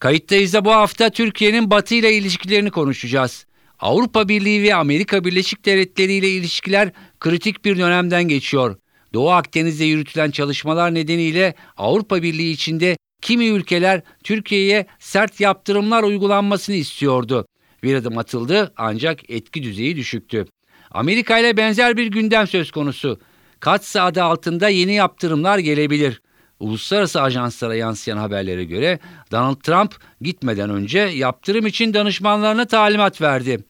Kayıttayız da bu hafta Türkiye'nin Batı ile ilişkilerini konuşacağız. Avrupa Birliği ve Amerika Birleşik Devletleri ile ilişkiler kritik bir dönemden geçiyor. Doğu Akdeniz'de yürütülen çalışmalar nedeniyle Avrupa Birliği içinde kimi ülkeler Türkiye'ye sert yaptırımlar uygulanmasını istiyordu. Bir adım atıldı ancak etki düzeyi düşüktü. Amerika ile benzer bir gündem söz konusu. Katsa adı altında yeni yaptırımlar gelebilir. Uluslararası ajanslara yansıyan haberlere göre Donald Trump gitmeden önce yaptırım için danışmanlarına talimat verdi.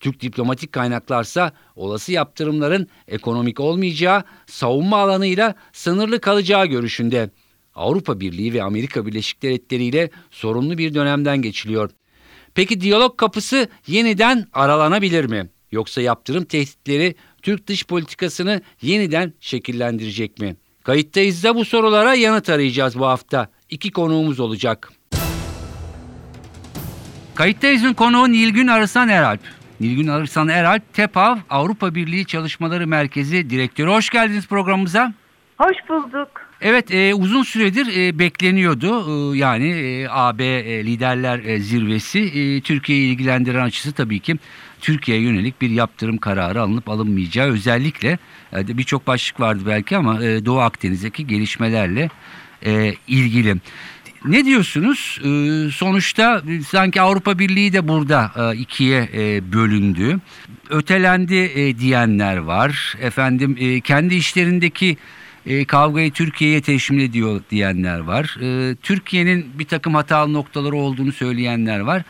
Türk diplomatik kaynaklarsa olası yaptırımların ekonomik olmayacağı, savunma alanıyla sınırlı kalacağı görüşünde. Avrupa Birliği ve Amerika Birleşik Devletleri ile sorunlu bir dönemden geçiliyor. Peki diyalog kapısı yeniden aralanabilir mi? Yoksa yaptırım tehditleri Türk dış politikasını yeniden şekillendirecek mi? Kayıttayız da bu sorulara yanıt arayacağız bu hafta. İki konuğumuz olacak. Kayıttayız'ın konuğu Nilgün Arısan Eralp. Nilgün Arısan Eralp, TEPAV Avrupa Birliği Çalışmaları Merkezi Direktörü. Hoş geldiniz programımıza. Hoş bulduk. Evet e, uzun süredir e, bekleniyordu e, yani e, AB e, liderler e, zirvesi e, Türkiye'yi ilgilendiren açısı tabii ki Türkiye'ye yönelik bir yaptırım kararı alınıp alınmayacağı özellikle e, birçok başlık vardı belki ama e, Doğu Akdeniz'deki gelişmelerle e, ilgili. Ne diyorsunuz? Sonuçta sanki Avrupa Birliği de burada ikiye bölündü. Ötelendi diyenler var. Efendim kendi işlerindeki kavgayı Türkiye'ye teşmil ediyor diyenler var. Türkiye'nin bir takım hatalı noktaları olduğunu söyleyenler var.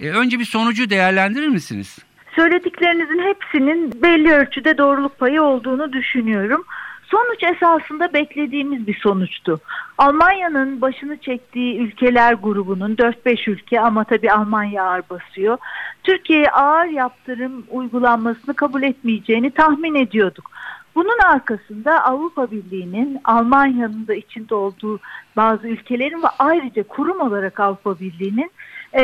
Önce bir sonucu değerlendirir misiniz? Söylediklerinizin hepsinin belli ölçüde doğruluk payı olduğunu düşünüyorum. Sonuç esasında beklediğimiz bir sonuçtu. Almanya'nın başını çektiği ülkeler grubunun 4-5 ülke ama tabii Almanya ağır basıyor. Türkiye'ye ağır yaptırım uygulanmasını kabul etmeyeceğini tahmin ediyorduk. Bunun arkasında Avrupa Birliği'nin Almanya'nın da içinde olduğu bazı ülkelerin ve ayrıca kurum olarak Avrupa Birliği'nin e,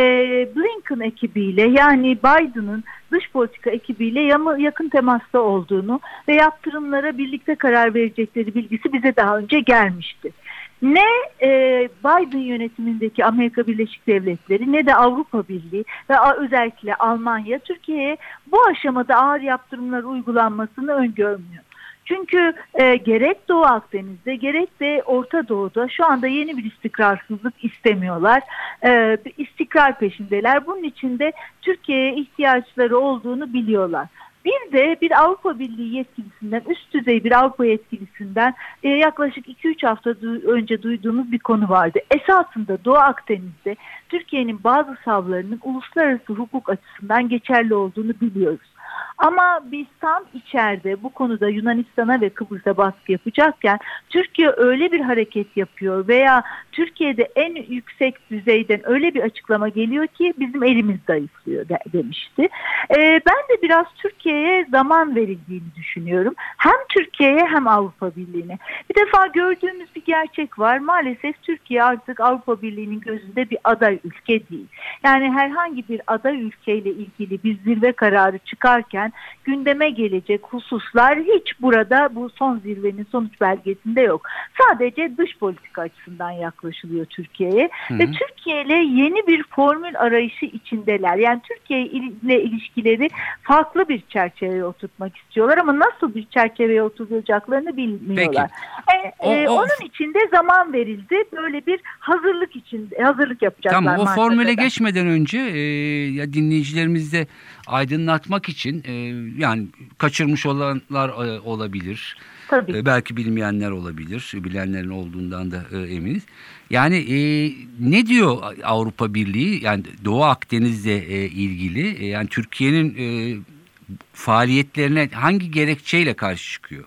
Blinken ekibiyle yani Biden'ın dış politika ekibiyle yakın temasta olduğunu ve yaptırımlara birlikte karar verecekleri bilgisi bize daha önce gelmişti. Ne e, Biden yönetimindeki Amerika Birleşik Devletleri ne de Avrupa Birliği ve özellikle Almanya Türkiye'ye bu aşamada ağır yaptırımlar uygulanmasını öngörmüyor. Çünkü e, gerek Doğu Akdeniz'de gerek de Orta Doğu'da şu anda yeni bir istikrarsızlık istemiyorlar. E, istikrar peşindeler. Bunun için de Türkiye'ye ihtiyaçları olduğunu biliyorlar. Bir de bir Avrupa Birliği yetkilisinden, üst düzey bir Avrupa yetkilisinden e, yaklaşık 2-3 hafta du- önce duyduğumuz bir konu vardı. Esasında Doğu Akdeniz'de Türkiye'nin bazı savlarının uluslararası hukuk açısından geçerli olduğunu biliyoruz. Ama biz tam içeride bu konuda Yunanistan'a ve Kıbrıs'a baskı yapacakken Türkiye öyle bir hareket yapıyor veya Türkiye'de en yüksek düzeyden öyle bir açıklama geliyor ki bizim elimiz zayıflıyor de, demişti. Ee, ben de biraz Türkiye'ye zaman verildiğini düşünüyorum. Hem Türkiye'ye hem Avrupa Birliği'ne. Bir defa gördüğümüz bir gerçek var. Maalesef Türkiye artık Avrupa Birliği'nin gözünde bir aday ülke değil. Yani herhangi bir aday ülkeyle ilgili bir zirve kararı çıkarken gündeme gelecek hususlar hiç burada bu son zirvenin sonuç belgesinde yok. Sadece dış politika açısından yaklaşılıyor Türkiye'ye ve Türkiye ile yeni bir formül arayışı içindeler. Yani Türkiye ile ilişkileri farklı bir çerçeveye oturtmak istiyorlar ama nasıl bir çerçeveye oturacaklarını bilmiyorlar. E, o, e, o... Onun için de zaman verildi. Böyle bir hazırlık için hazırlık yapacaklar. Tamam o formüle geçmeden önce e, ya dinleyicilerimiz de aydınlatmak için e, yani kaçırmış olanlar e, olabilir. Tabii. E, belki bilmeyenler olabilir. Bilenlerin olduğundan da e, eminiz. Yani e, ne diyor Avrupa Birliği yani Doğu Akdeniz'le e, ilgili e, yani Türkiye'nin e, faaliyetlerine hangi gerekçeyle karşı çıkıyor?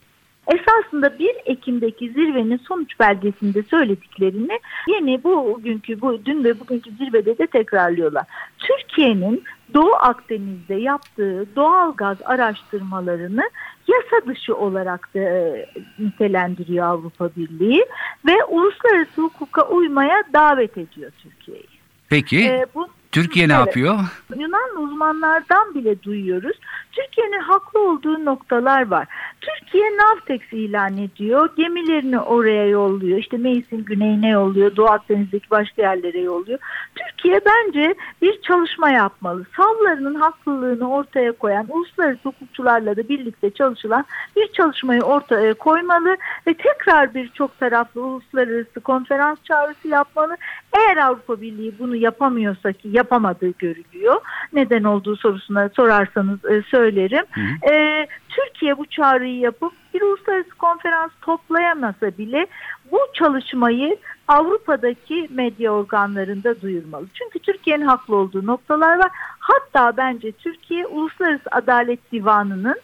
Esasında 1 Ekim'deki zirvenin sonuç belgesinde söylediklerini yeni bugünkü bu dün ve bugünkü zirvede de tekrarlıyorlar. Türkiye'nin Doğu Akdeniz'de yaptığı doğal gaz araştırmalarını yasa dışı olarak da e, nitelendiriyor Avrupa Birliği ve uluslararası hukuka uymaya davet ediyor Türkiye'yi. Peki E, bu Türkiye ne evet. yapıyor? Yunan uzmanlardan bile duyuyoruz. Türkiye'nin haklı olduğu noktalar var. Türkiye Navtex ilan ediyor. Gemilerini oraya yolluyor. İşte Meis'in güneyine yolluyor. Doğu Akdeniz'deki başka yerlere yolluyor. Türkiye bence bir çalışma yapmalı. Savlarının haklılığını ortaya koyan, uluslararası hukukçularla da birlikte çalışılan bir çalışmayı ortaya koymalı ve tekrar bir çok taraflı uluslararası konferans çağrısı yapmalı. Eğer Avrupa Birliği bunu yapamıyorsa ki yapamadığı görülüyor. Neden olduğu sorusuna sorarsanız e, söylerim. Hı. E, Türkiye bu çağrıyı yapıp bir uluslararası konferans toplayamasa bile bu çalışmayı Avrupa'daki medya organlarında duyurmalı. Çünkü Türkiye'nin haklı olduğu noktalar var. Hatta bence Türkiye Uluslararası Adalet Divanı'nın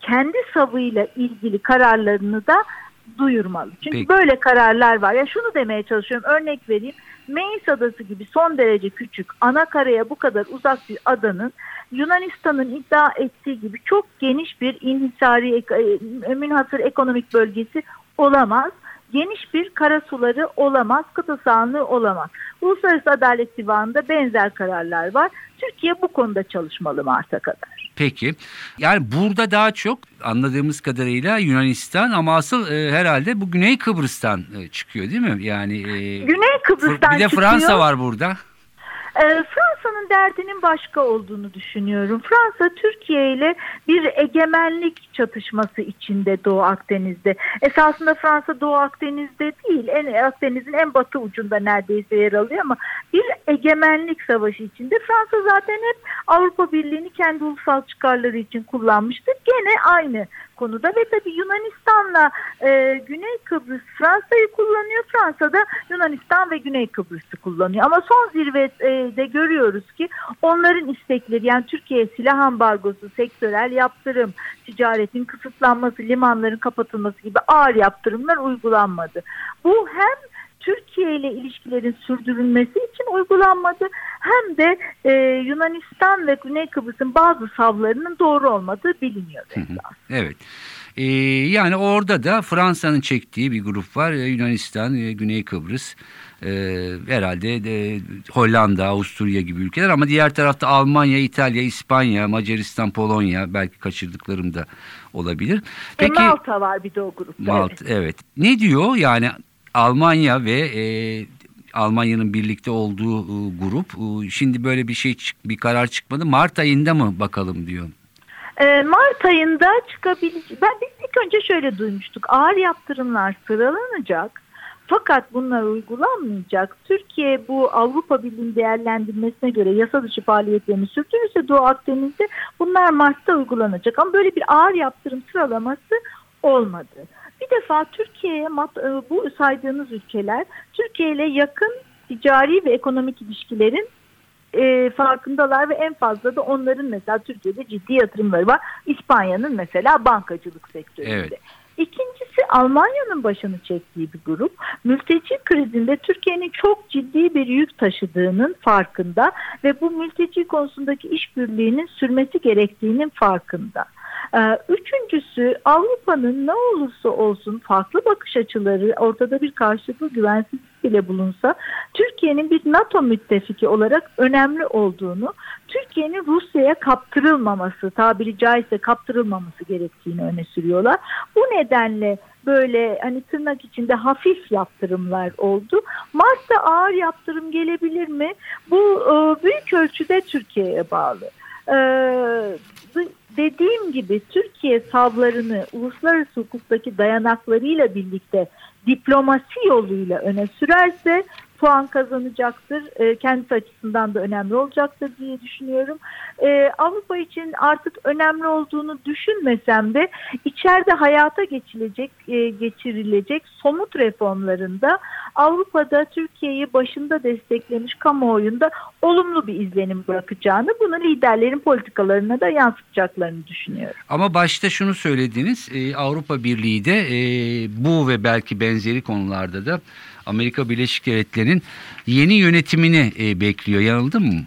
kendi savıyla ilgili kararlarını da duyurmalı. Çünkü Peki. böyle kararlar var. Ya şunu demeye çalışıyorum. Örnek vereyim. Meis Adası gibi son derece küçük, ana karaya bu kadar uzak bir adanın Yunanistan'ın iddia ettiği gibi çok geniş bir inhisari, e, münhasır ekonomik bölgesi olamaz. Geniş bir karasuları olamaz, kıta sahanlığı olamaz. Uluslararası Adalet Divanı'nda benzer kararlar var. Türkiye bu konuda çalışmalı Mart'a kadar. Peki. Yani burada daha çok anladığımız kadarıyla Yunanistan ama asıl e, herhalde bu Güney Kıbrıs'tan e, çıkıyor değil mi? Yani e, Güney Kıbrıs'tan bir de çıkıyor. Fransa var burada. Ee, Fransa'nın derdinin başka olduğunu düşünüyorum. Fransa Türkiye ile bir egemenlik çatışması içinde Doğu Akdeniz'de. Esasında Fransa Doğu Akdeniz'de değil, en Akdeniz'in en batı ucunda neredeyse yer alıyor ama bir egemenlik savaşı içinde. Fransa zaten hep Avrupa Birliği'ni kendi ulusal çıkarları için kullanmıştır. Gene aynı konuda ve tabii Yunanistan'la e, Güney Kıbrıs Fransa'yı kullanıyor. Fransa da Yunanistan ve Güney Kıbrıs'ı kullanıyor. Ama son zirvede görüyoruz ki onların istekleri yani Türkiye silah ambargosu, sektörel yaptırım, ticaretin kısıtlanması, limanların kapatılması gibi ağır yaptırımlar uygulanmadı. Bu hem Türkiye ile ilişkilerin sürdürülmesi için uygulanmadı hem de e, Yunanistan ve Güney Kıbrıs'ın bazı savlarının doğru olmadığı biliniyor. Hı hı. esas. Evet. E, yani orada da Fransa'nın çektiği bir grup var. E, Yunanistan, e, Güney Kıbrıs, e, herhalde de Hollanda, Avusturya gibi ülkeler ama diğer tarafta Almanya, İtalya, İspanya, Macaristan, Polonya belki kaçırdıklarım da olabilir. E, Malta var bir de o grupta. Malta evet. evet. Ne diyor yani Almanya ve e, Almanya'nın birlikte olduğu e, grup e, şimdi böyle bir şey bir karar çıkmadı. Mart ayında mı bakalım diyor. E, Mart ayında çıkabilecek. Ben biz ilk önce şöyle duymuştuk. Ağır yaptırımlar sıralanacak. Fakat bunlar uygulanmayacak. Türkiye bu Avrupa Birliği'nin değerlendirmesine göre yasa dışı faaliyetlerini sürdürürse Doğu Akdeniz'de bunlar Mart'ta uygulanacak. Ama böyle bir ağır yaptırım sıralaması olmadı. Bir defa Türkiye'ye e, bu saydığınız ülkeler Türkiye ile yakın ticari ve ekonomik ilişkilerin e, farkındalar ve en fazla da onların mesela Türkiye'de ciddi yatırımları var. İspanya'nın mesela bankacılık sektöründe. Evet. İkincisi Almanya'nın başını çektiği bir grup. Mülteci krizinde Türkiye'nin çok ciddi bir yük taşıdığının farkında ve bu mülteci konusundaki işbirliğinin sürmesi gerektiğinin farkında. Ee, Üçüncüsü Avrupa'nın ne olursa olsun farklı bakış açıları ortada bir karşılıklı güvensizlik bile bulunsa Türkiye'nin bir NATO müttefiki olarak önemli olduğunu, Türkiye'nin Rusya'ya kaptırılmaması, tabiri caizse kaptırılmaması gerektiğini öne sürüyorlar. Bu nedenle böyle hani tırnak içinde hafif yaptırımlar oldu. Mart'ta ağır yaptırım gelebilir mi? Bu e, büyük ölçüde Türkiye'ye bağlı. E, dediğim gibi Türkiye savlarını uluslararası hukuktaki dayanaklarıyla birlikte diplomasi yoluyla öne sürerse puan kazanacaktır. E, kendisi açısından da önemli olacaktır diye düşünüyorum. E, Avrupa için artık önemli olduğunu düşünmesem de içeride hayata geçilecek, e, geçirilecek somut reformlarında Avrupa'da Türkiye'yi başında desteklemiş kamuoyunda olumlu bir izlenim bırakacağını, bunu liderlerin politikalarına da yansıtacaklarını düşünüyorum. Ama başta şunu söylediniz e, Avrupa Birliği de e, bu ve belki benzeri konularda da Amerika Birleşik Devletleri'nin yeni yönetimini e, bekliyor. Yanıldım mı?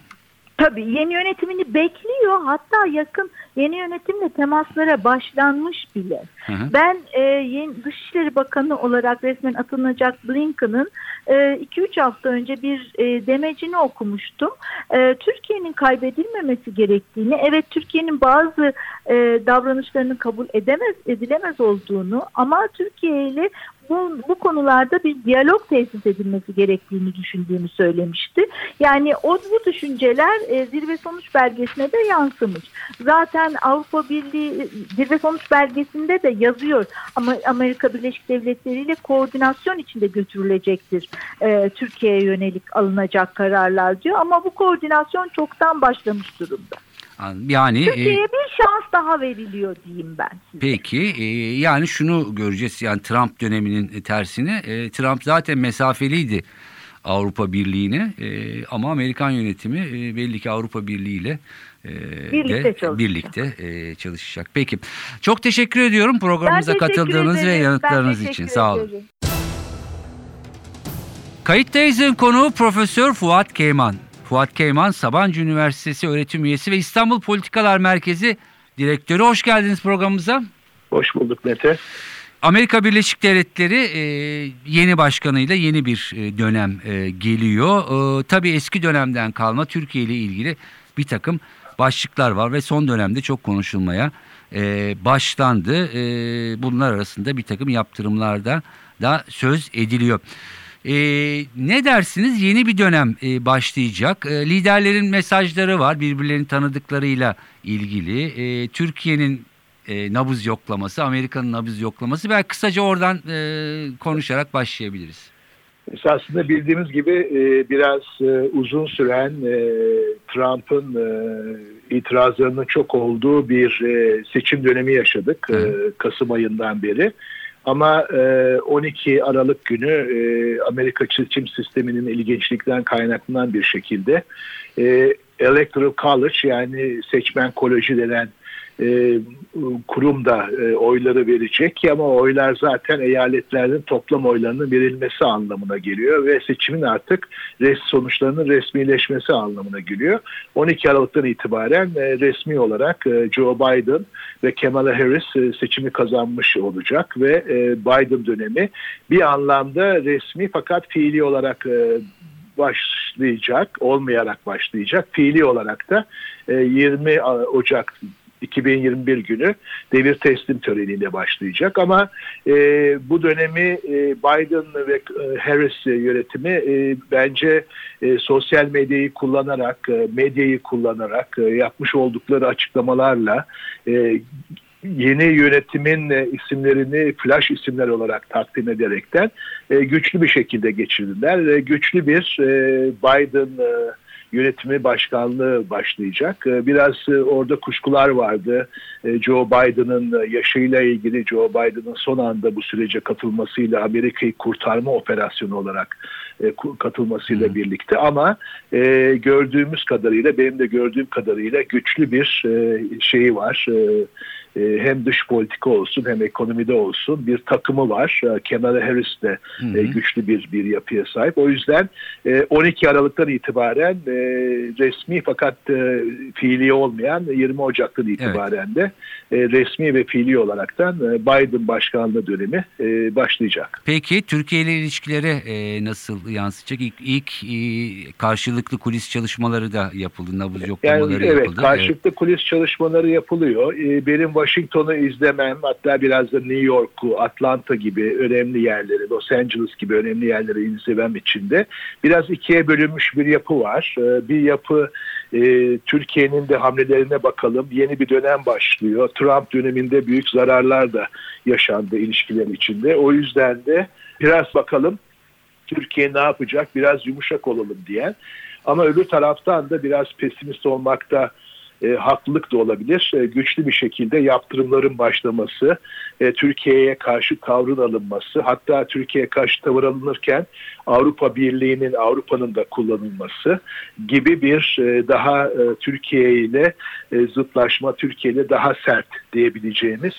Tabii yeni yönetimini bekliyor. Hatta yakın yeni yönetimle temaslara başlanmış bile. Hı hı. Ben e, yeni Dışişleri Bakanı olarak resmen atılacak Blinken'ın 2-3 hafta önce bir e, demecini okumuştum. E, Türkiye'nin kaybedilmemesi gerektiğini, evet Türkiye'nin bazı e, davranışlarının kabul edemez edilemez olduğunu ama Türkiye ile bu, bu konularda bir diyalog tesis edilmesi gerektiğini düşündüğünü söylemişti. Yani o bu düşünceler e, zirve sonuç belgesine de yansımış. Zaten Avrupa Birliği zirve sonuç belgesinde de yazıyor ama Amerika Birleşik Devletleri ile koordinasyon içinde götürülecektir e, Türkiye'ye yönelik alınacak kararlar diyor ama bu koordinasyon çoktan başlamış durumda. Yani e, Türkiye'ye bir şans daha veriliyor diyeyim ben. Size. Peki e, yani şunu göreceğiz yani Trump döneminin tersini e, Trump zaten mesafeliydi Avrupa Birliği'ne e, ama Amerikan yönetimi e, belli ki Avrupa Birliği ile e, Birlikte de çalışacak. birlikte e, çalışacak. Peki çok teşekkür ediyorum programımıza Ben katıldığınız ve ederim. yanıtlarınız Ben için sağ olun. Kayıttayız'ın konuğu Profesör Fuat Keyman. Fuat Keyman Sabancı Üniversitesi öğretim üyesi ve İstanbul Politikalar Merkezi direktörü. Hoş geldiniz programımıza. Hoş bulduk Mete. Amerika Birleşik Devletleri e, yeni başkanıyla yeni bir e, dönem e, geliyor. E, tabii eski dönemden kalma Türkiye ile ilgili bir takım başlıklar var ve son dönemde çok konuşulmaya e, başlandı. E, bunlar arasında bir takım yaptırımlarda da söz ediliyor. E, ne dersiniz? Yeni bir dönem e, başlayacak. E, liderlerin mesajları var birbirlerini tanıdıklarıyla ilgili. E, Türkiye'nin e, nabız yoklaması, Amerika'nın nabız yoklaması. Belki kısaca oradan e, konuşarak başlayabiliriz. Esasında bildiğimiz gibi e, biraz e, uzun süren e, Trump'ın e, itirazlarının çok olduğu bir e, seçim dönemi yaşadık e, Kasım ayından beri. Ama e, 12 Aralık günü e, Amerika seçim sisteminin ilginçlikten kaynaklanan bir şekilde e, Electoral College yani seçmen koleji denen e, kurum e, oyları verecek ama oylar zaten eyaletlerin toplam oylarının verilmesi anlamına geliyor ve seçimin artık res sonuçlarının resmileşmesi anlamına geliyor. 12 Aralık'tan itibaren e, resmi olarak e, Joe Biden ve Kamala Harris e, seçimi kazanmış olacak ve e, Biden dönemi bir anlamda resmi fakat fiili olarak e, başlayacak, olmayarak başlayacak. Fiili olarak da e, 20 Ocak 2021 günü devir teslim töreniyle başlayacak ama e, bu dönemi e, Biden ve e, Harris yönetimi e, bence e, sosyal medyayı kullanarak, e, medyayı kullanarak e, yapmış oldukları açıklamalarla e, yeni yönetimin e, isimlerini flash isimler olarak takdim ederekten e, güçlü bir şekilde geçirdiler. Güçlü bir Biden yönetimi başkanlığı başlayacak. E, Biraz e, orada kuşkular vardı. E, Joe Biden'ın yaşıyla ilgili Joe Biden'ın son anda bu sürece katılmasıyla Amerika'yı kurtarma operasyonu olarak e, katılmasıyla birlikte ama e, gördüğümüz kadarıyla benim de gördüğüm kadarıyla güçlü bir e, şeyi var. E, hem dış politika olsun hem ekonomide olsun bir takımı var. E, Kamala Harris de e, güçlü bir bir yapıya sahip. O yüzden e, 12 Aralık'tan itibaren resmi fakat fiili olmayan 20 Ocak'tan itibaren de e, resmi ve fiili olaraktan Biden başkanlığı dönemi başlayacak. Peki Türkiye ile ilişkileri e, nasıl yansıyacak? İlk, ilk karşılıklı kulis çalışmaları da yapıldı. Nabız Yani yoklamaları evet yapıldı. karşılıklı kulis çalışmaları yapılıyor. Benim Washington'u izlemem hatta biraz da New York'u, Atlanta gibi önemli yerleri, Los Angeles gibi önemli yerleri izlemem içinde biraz ikiye bölünmüş bir yapı var. Ee, Bir yapı e, Türkiye'nin de hamlelerine bakalım. Yeni bir dönem başlıyor. Trump döneminde büyük zararlar da yaşandı ilişkiler içinde. O yüzden de biraz bakalım Türkiye ne yapacak biraz yumuşak olalım diyen. Ama öbür taraftan da biraz pesimist olmakta e, haklılık da olabilir. E, güçlü bir şekilde yaptırımların başlaması, e, Türkiye'ye karşı tavrın alınması, hatta Türkiye'ye karşı tavır alınırken Avrupa Birliği'nin, Avrupa'nın da kullanılması gibi bir e, daha e, Türkiye ile e, zıtlaşma, Türkiye ile daha sert diyebileceğimiz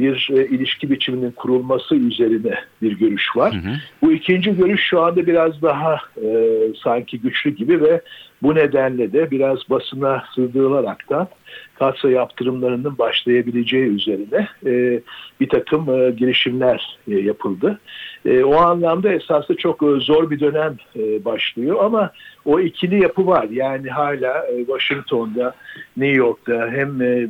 bir e, ilişki biçiminin kurulması üzerine bir görüş var. Hı hı. Bu ikinci görüş şu anda biraz daha e, sanki güçlü gibi ve bu nedenle de biraz basına sığdırılaraktan katsa yaptırımlarının başlayabileceği üzerine e, bir takım e, girişimler e, yapıldı. E, o anlamda esasında çok e, zor bir dönem e, başlıyor ama o ikili yapı var. Yani hala e, Washington'da, New York'ta hem e,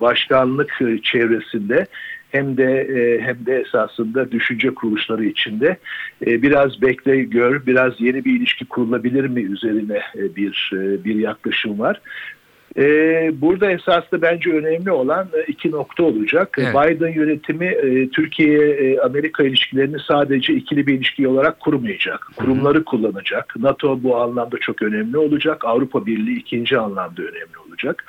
başkanlık e, çevresinde hem de e, hem de esasında düşünce kuruluşları içinde e, biraz bekle gör, biraz yeni bir ilişki kurulabilir mi üzerine e, bir e, bir yaklaşım var. E, burada esasında bence önemli olan e, iki nokta olacak. Evet. Biden yönetimi e, Türkiye-Amerika ilişkilerini sadece ikili bir ilişki olarak kurmayacak. Kurumları kullanacak. NATO bu anlamda çok önemli olacak. Avrupa Birliği ikinci anlamda önemli olacak.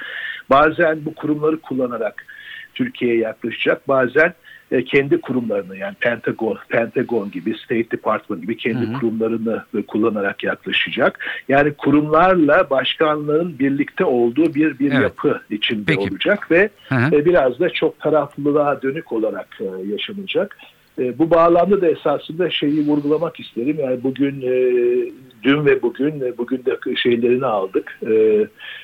Bazen bu kurumları kullanarak Türkiye'ye yaklaşacak. Bazen e, kendi kurumlarını yani Pentagon, Pentagon gibi, State Department gibi kendi Hı hı. kurumlarını e, kullanarak yaklaşacak. Yani kurumlarla başkanlığın birlikte olduğu bir bir Evet. yapı içinde Peki. olacak ve Hı hı. e, biraz da çok taraflılığa dönük olarak e, yaşanacak. E, bu bağlamda da esasında şeyi vurgulamak isterim. Yani bugün, e, dün ve bugün, e, bugün de şeylerini aldık,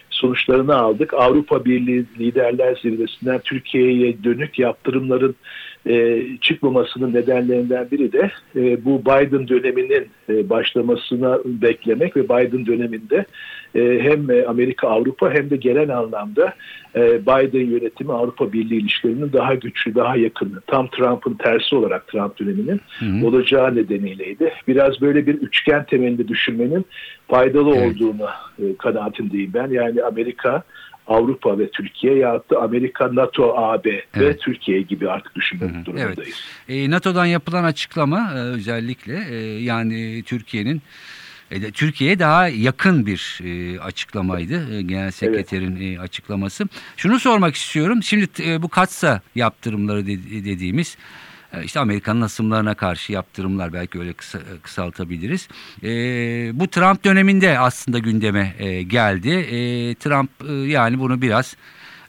sonuçlarını aldık. Avrupa Birliği Liderler Zirvesi'nden Türkiye'ye dönük yaptırımların e, çıkmamasının nedenlerinden biri de e, bu Biden döneminin e, başlamasına beklemek ve Biden döneminde e, hem Amerika Avrupa hem de genel anlamda e, Biden yönetimi Avrupa Birliği ilişkilerinin daha güçlü, daha yakın, tam Trump'ın tersi olarak Trump döneminin Hı hı. olacağı nedeniyleydi. Biraz böyle bir üçgen temelinde düşünmenin faydalı Evet. olduğunu e, kanaatindeyim ben. Yani Amerika, Avrupa ve Türkiye yahut da Amerika, NATO, AB ve Evet. Türkiye gibi artık düşünmek Hı hı, durumundayız. E, NATO'dan yapılan açıklama e, özellikle e, yani Türkiye'nin e, Türkiye'ye daha yakın bir e, açıklamaydı e, Genel Sekreterin e, açıklaması. Şunu sormak istiyorum. Şimdi bu katsa yaptırımları de- dediğimiz işte Amerika'nın asımlarına karşı yaptırımlar belki öyle kısa, e, kısaltabiliriz. E, bu Trump döneminde aslında gündeme e, geldi. E, Trump e, yani bunu biraz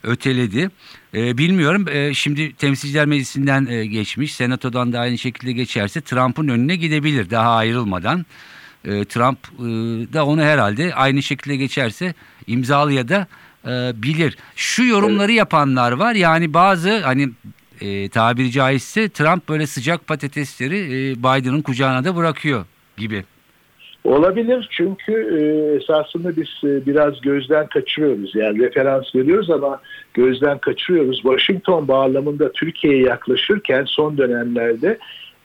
öteledi. E, bilmiyorum e, şimdi temsilciler meclisinden e, geçmiş senatodan da aynı şekilde geçerse Trump'ın önüne gidebilir daha ayrılmadan. E, Trump e, da onu herhalde aynı şekilde geçerse imzalıya da e, bilir. Şu yorumları yapanlar var yani bazı hani e, tabiri caizse Trump böyle sıcak patatesleri e, Biden'ın kucağına da bırakıyor gibi. Olabilir çünkü e, esasında biz e, biraz gözden kaçırıyoruz. Yani referans veriyoruz ama gözden kaçırıyoruz. Washington bağlamında Türkiye'ye yaklaşırken son dönemlerde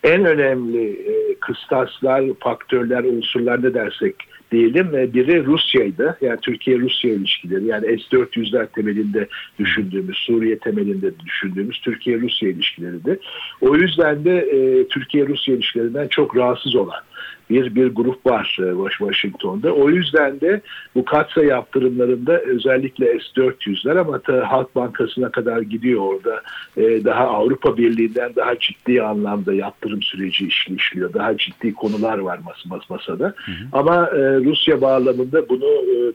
en önemli e, kıstaslar, faktörler, unsurlar ne dersek diyelim e, biri Rusya'ydı. Yani Türkiye-Rusya ilişkileri yani S-400'ler temelinde düşündüğümüz, Suriye temelinde düşündüğümüz Türkiye-Rusya ilişkileriydi. O yüzden de e, Türkiye-Rusya ilişkilerinden çok rahatsız olan bir bir grup var e, Washington'da. O yüzden de bu katsa yaptırımlarında özellikle S-400'ler ama ta Halk Bankası'na kadar gidiyor orada. E, daha Avrupa Birliği'nden daha ciddi anlamda yaptırım süreci işli- işliyor. Daha ciddi konular var mas mas masada. Ama e, Rusya bağlamında bunu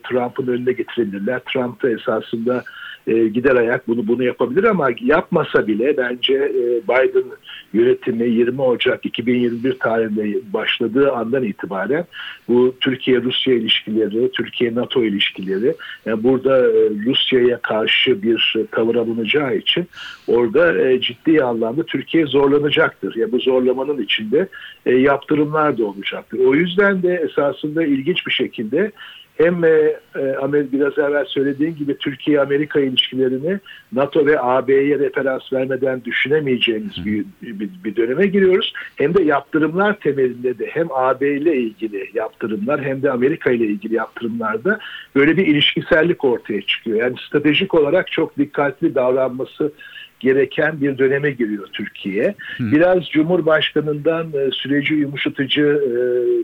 Trump'ın önüne getirebilirler. Trump da esasında e, gider ayak bunu bunu yapabilir ama yapmasa bile bence e, Biden yönetimi 20 Ocak 2021 tarihinde başladığı andan itibaren bu Türkiye-Rusya ilişkileri, Türkiye-NATO ilişkileri yani burada e, Rusya'ya karşı bir tavır alınacağı için orada e, ciddi anlamda Türkiye zorlanacaktır. Ya bu zorlamanın içinde e, yaptırımlar da olacaktır. O yüzden de esasında ilginç bir şekilde hem e, e, biraz evvel söylediğim gibi Türkiye-Amerika ilişkilerini NATO ve AB'ye referans vermeden düşünemeyeceğimiz bir, bir, bir döneme giriyoruz. Hem de yaptırımlar temelinde de hem AB ile ilgili yaptırımlar hem de Amerika ile ilgili yaptırımlarda böyle bir ilişkisellik ortaya çıkıyor. Yani stratejik olarak çok dikkatli davranması gereken bir döneme giriyor Türkiye. Biraz Cumhurbaşkanı'ndan e, süreci yumuşatıcı e,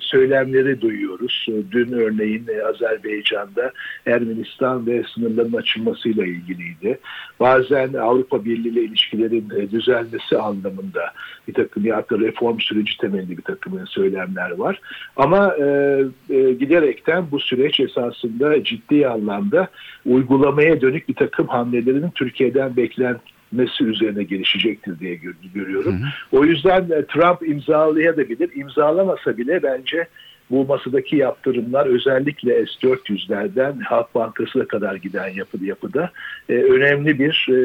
söylemleri duyuyoruz. E, Dün örneğin Azerbaycan'da Ermenistan ve sınırların açılmasıyla ilgiliydi. Bazen Avrupa Birliği ile ilişkilerin düzelmesi anlamında bir takım ya da reform süreci temelli bir takım söylemler var. Ama giderekten bu süreç esasında ciddi anlamda uygulamaya dönük bir takım hamlelerin Türkiye'den beklen, çözülmesi üzerine gelişecektir diye gör- görüyorum. O yüzden e, Trump imzalayabilir. İmzalamasa bile bence bu masadaki yaptırımlar özellikle S-400'lerden Halk Bankası'na kadar giden yapı, yapıda e, önemli bir e,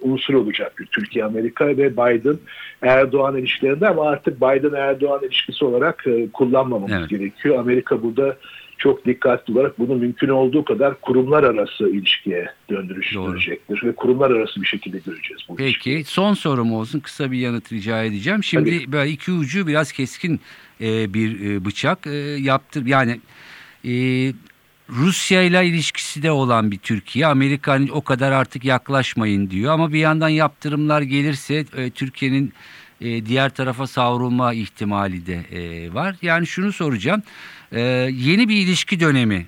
unsur olacaktır. Türkiye-Amerika ve Biden-Erdoğan ilişkilerinde ama artık Biden-Erdoğan ilişkisi olarak e, kullanmamamız Evet. gerekiyor. Amerika burada çok dikkatli olarak bunu mümkün olduğu kadar kurumlar arası ilişkiye döndürüş Doğru. dönecektir ve kurumlar arası bir şekilde göreceğiz bu ilişkiyi. Peki son sorum olsun kısa bir yanıt rica edeceğim. Şimdi Tabii. böyle iki ucu biraz keskin e, bir e, bıçak e, yaptır yani e, Rusya ile ilişkisi de olan bir Türkiye. Amerika o kadar artık yaklaşmayın diyor ama bir yandan yaptırımlar gelirse e, Türkiye'nin e, diğer tarafa savrulma ihtimali de e, var. Yani şunu soracağım. E, yeni bir ilişki dönemi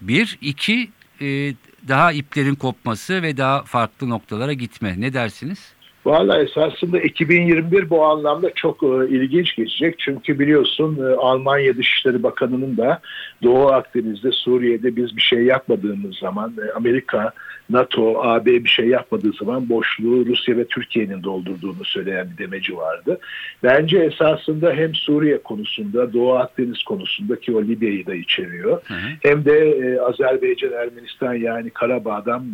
bir, iki e, daha iplerin kopması ve daha farklı noktalara gitme. Ne dersiniz? Valla esasında 2021 bu anlamda çok e, ilginç geçecek. Çünkü biliyorsun e, Almanya Dışişleri Bakanı'nın da Doğu Akdeniz'de, Suriye'de biz bir şey yapmadığımız zaman e, Amerika, NATO, AB bir şey yapmadığı zaman boşluğu Rusya ve Türkiye'nin doldurduğunu söyleyen bir demeci vardı. Bence esasında hem Suriye konusunda, Doğu Akdeniz konusunda ki o Libya'yı da içeriyor. Hı hı. Hem de Azerbaycan, Ermenistan yani Karabağ'dan,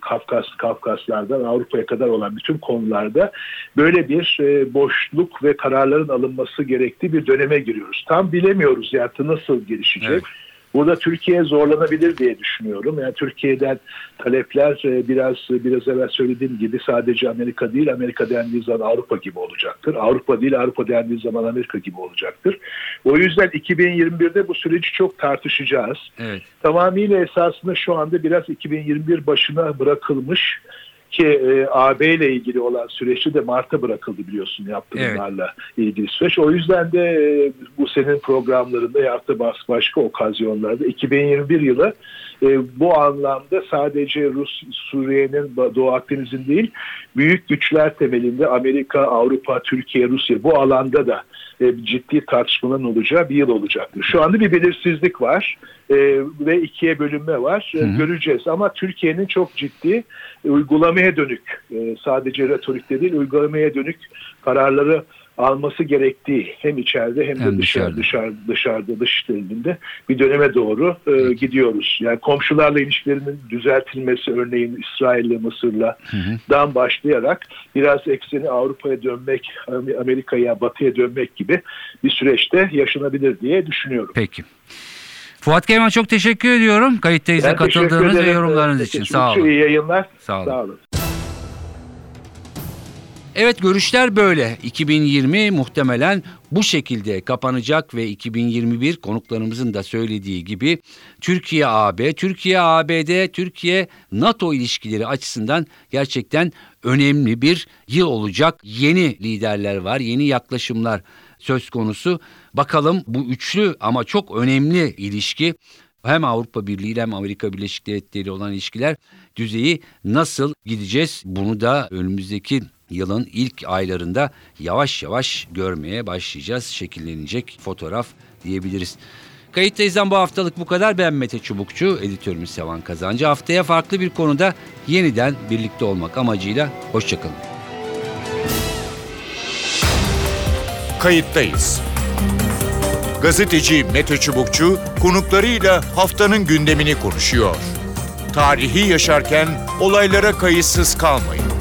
Kafkas, Kafkaslardan Avrupa'ya kadar olan bütün konularda böyle bir e, boşluk ve kararların alınması gerektiği bir döneme giriyoruz. Tam bilemiyoruz yani nasıl gelişecek. Evet. Burada Türkiye zorlanabilir diye düşünüyorum. Yani Türkiye'den talepler e, biraz biraz evvel söylediğim gibi sadece Amerika değil, Amerika dendiği zaman Avrupa gibi olacaktır. Avrupa değil, Avrupa dendiği zaman Amerika gibi olacaktır. O yüzden 2021'de bu süreci çok tartışacağız Evet. tamamıyla esasında şu anda biraz 2021 başına bırakılmış ki e, AB ile ilgili olan süreçte de Mart'a bırakıldı biliyorsun yaptırımlarla ilgili süreç. O yüzden de e, bu senin programlarında ya da başka okazyonlarda 2021 yılı e, bu anlamda sadece Rus, Suriye'nin Doğu Akdeniz'in değil büyük güçler temelinde Amerika, Avrupa, Türkiye, Rusya bu alanda da e, ciddi tartışmaların olacağı bir yıl olacaktır. Şu anda bir belirsizlik var e, ve ikiye bölünme var. E, Hı hı. Göreceğiz ama Türkiye'nin çok ciddi e, uygulamaya dönük e, sadece retorikte değil uygulamaya dönük kararları alması gerektiği hem içeride hem de Hem dışarı, dışarıda. dışarı, dışarıda dış işlerinde bir döneme doğru e, gidiyoruz. Yani komşularla ilişkilerinin düzeltilmesi örneğin İsrail'le Mısır'la dan başlayarak biraz ekseni Avrupa'ya dönmek, Amerika'ya, Batı'ya dönmek gibi bir süreçte yaşanabilir diye düşünüyorum. Peki. Fuat Keyman çok teşekkür ediyorum. Kayıttayız'a katıldığınız ve yorumlarınız Ee, için. Sağ olun. İyi yayınlar. Sağ olun. Sağ olun. Evet görüşler böyle. 2020 muhtemelen bu şekilde kapanacak ve 2021 konuklarımızın da söylediği gibi Türkiye AB, Türkiye ABD, Türkiye NATO ilişkileri açısından gerçekten önemli bir yıl olacak. Yeni liderler var, yeni yaklaşımlar söz konusu. Bakalım bu üçlü ama çok önemli ilişki hem Avrupa Birliği hem Amerika Birleşik Devletleri olan ilişkiler düzeyi nasıl gideceğiz? Bunu da önümüzdeki yılın ilk aylarında yavaş yavaş görmeye başlayacağız. Şekillenecek fotoğraf diyebiliriz. Kayıttayız'dan bu haftalık bu kadar. Ben Mete Çubukçu, editörümüz Sevan Kazancı. Haftaya farklı bir konuda yeniden birlikte olmak amacıyla hoşçakalın. Kayıttayız. Gazeteci Mete Çubukçu konuklarıyla haftanın gündemini konuşuyor. Tarihi yaşarken olaylara kayıtsız kalmayın.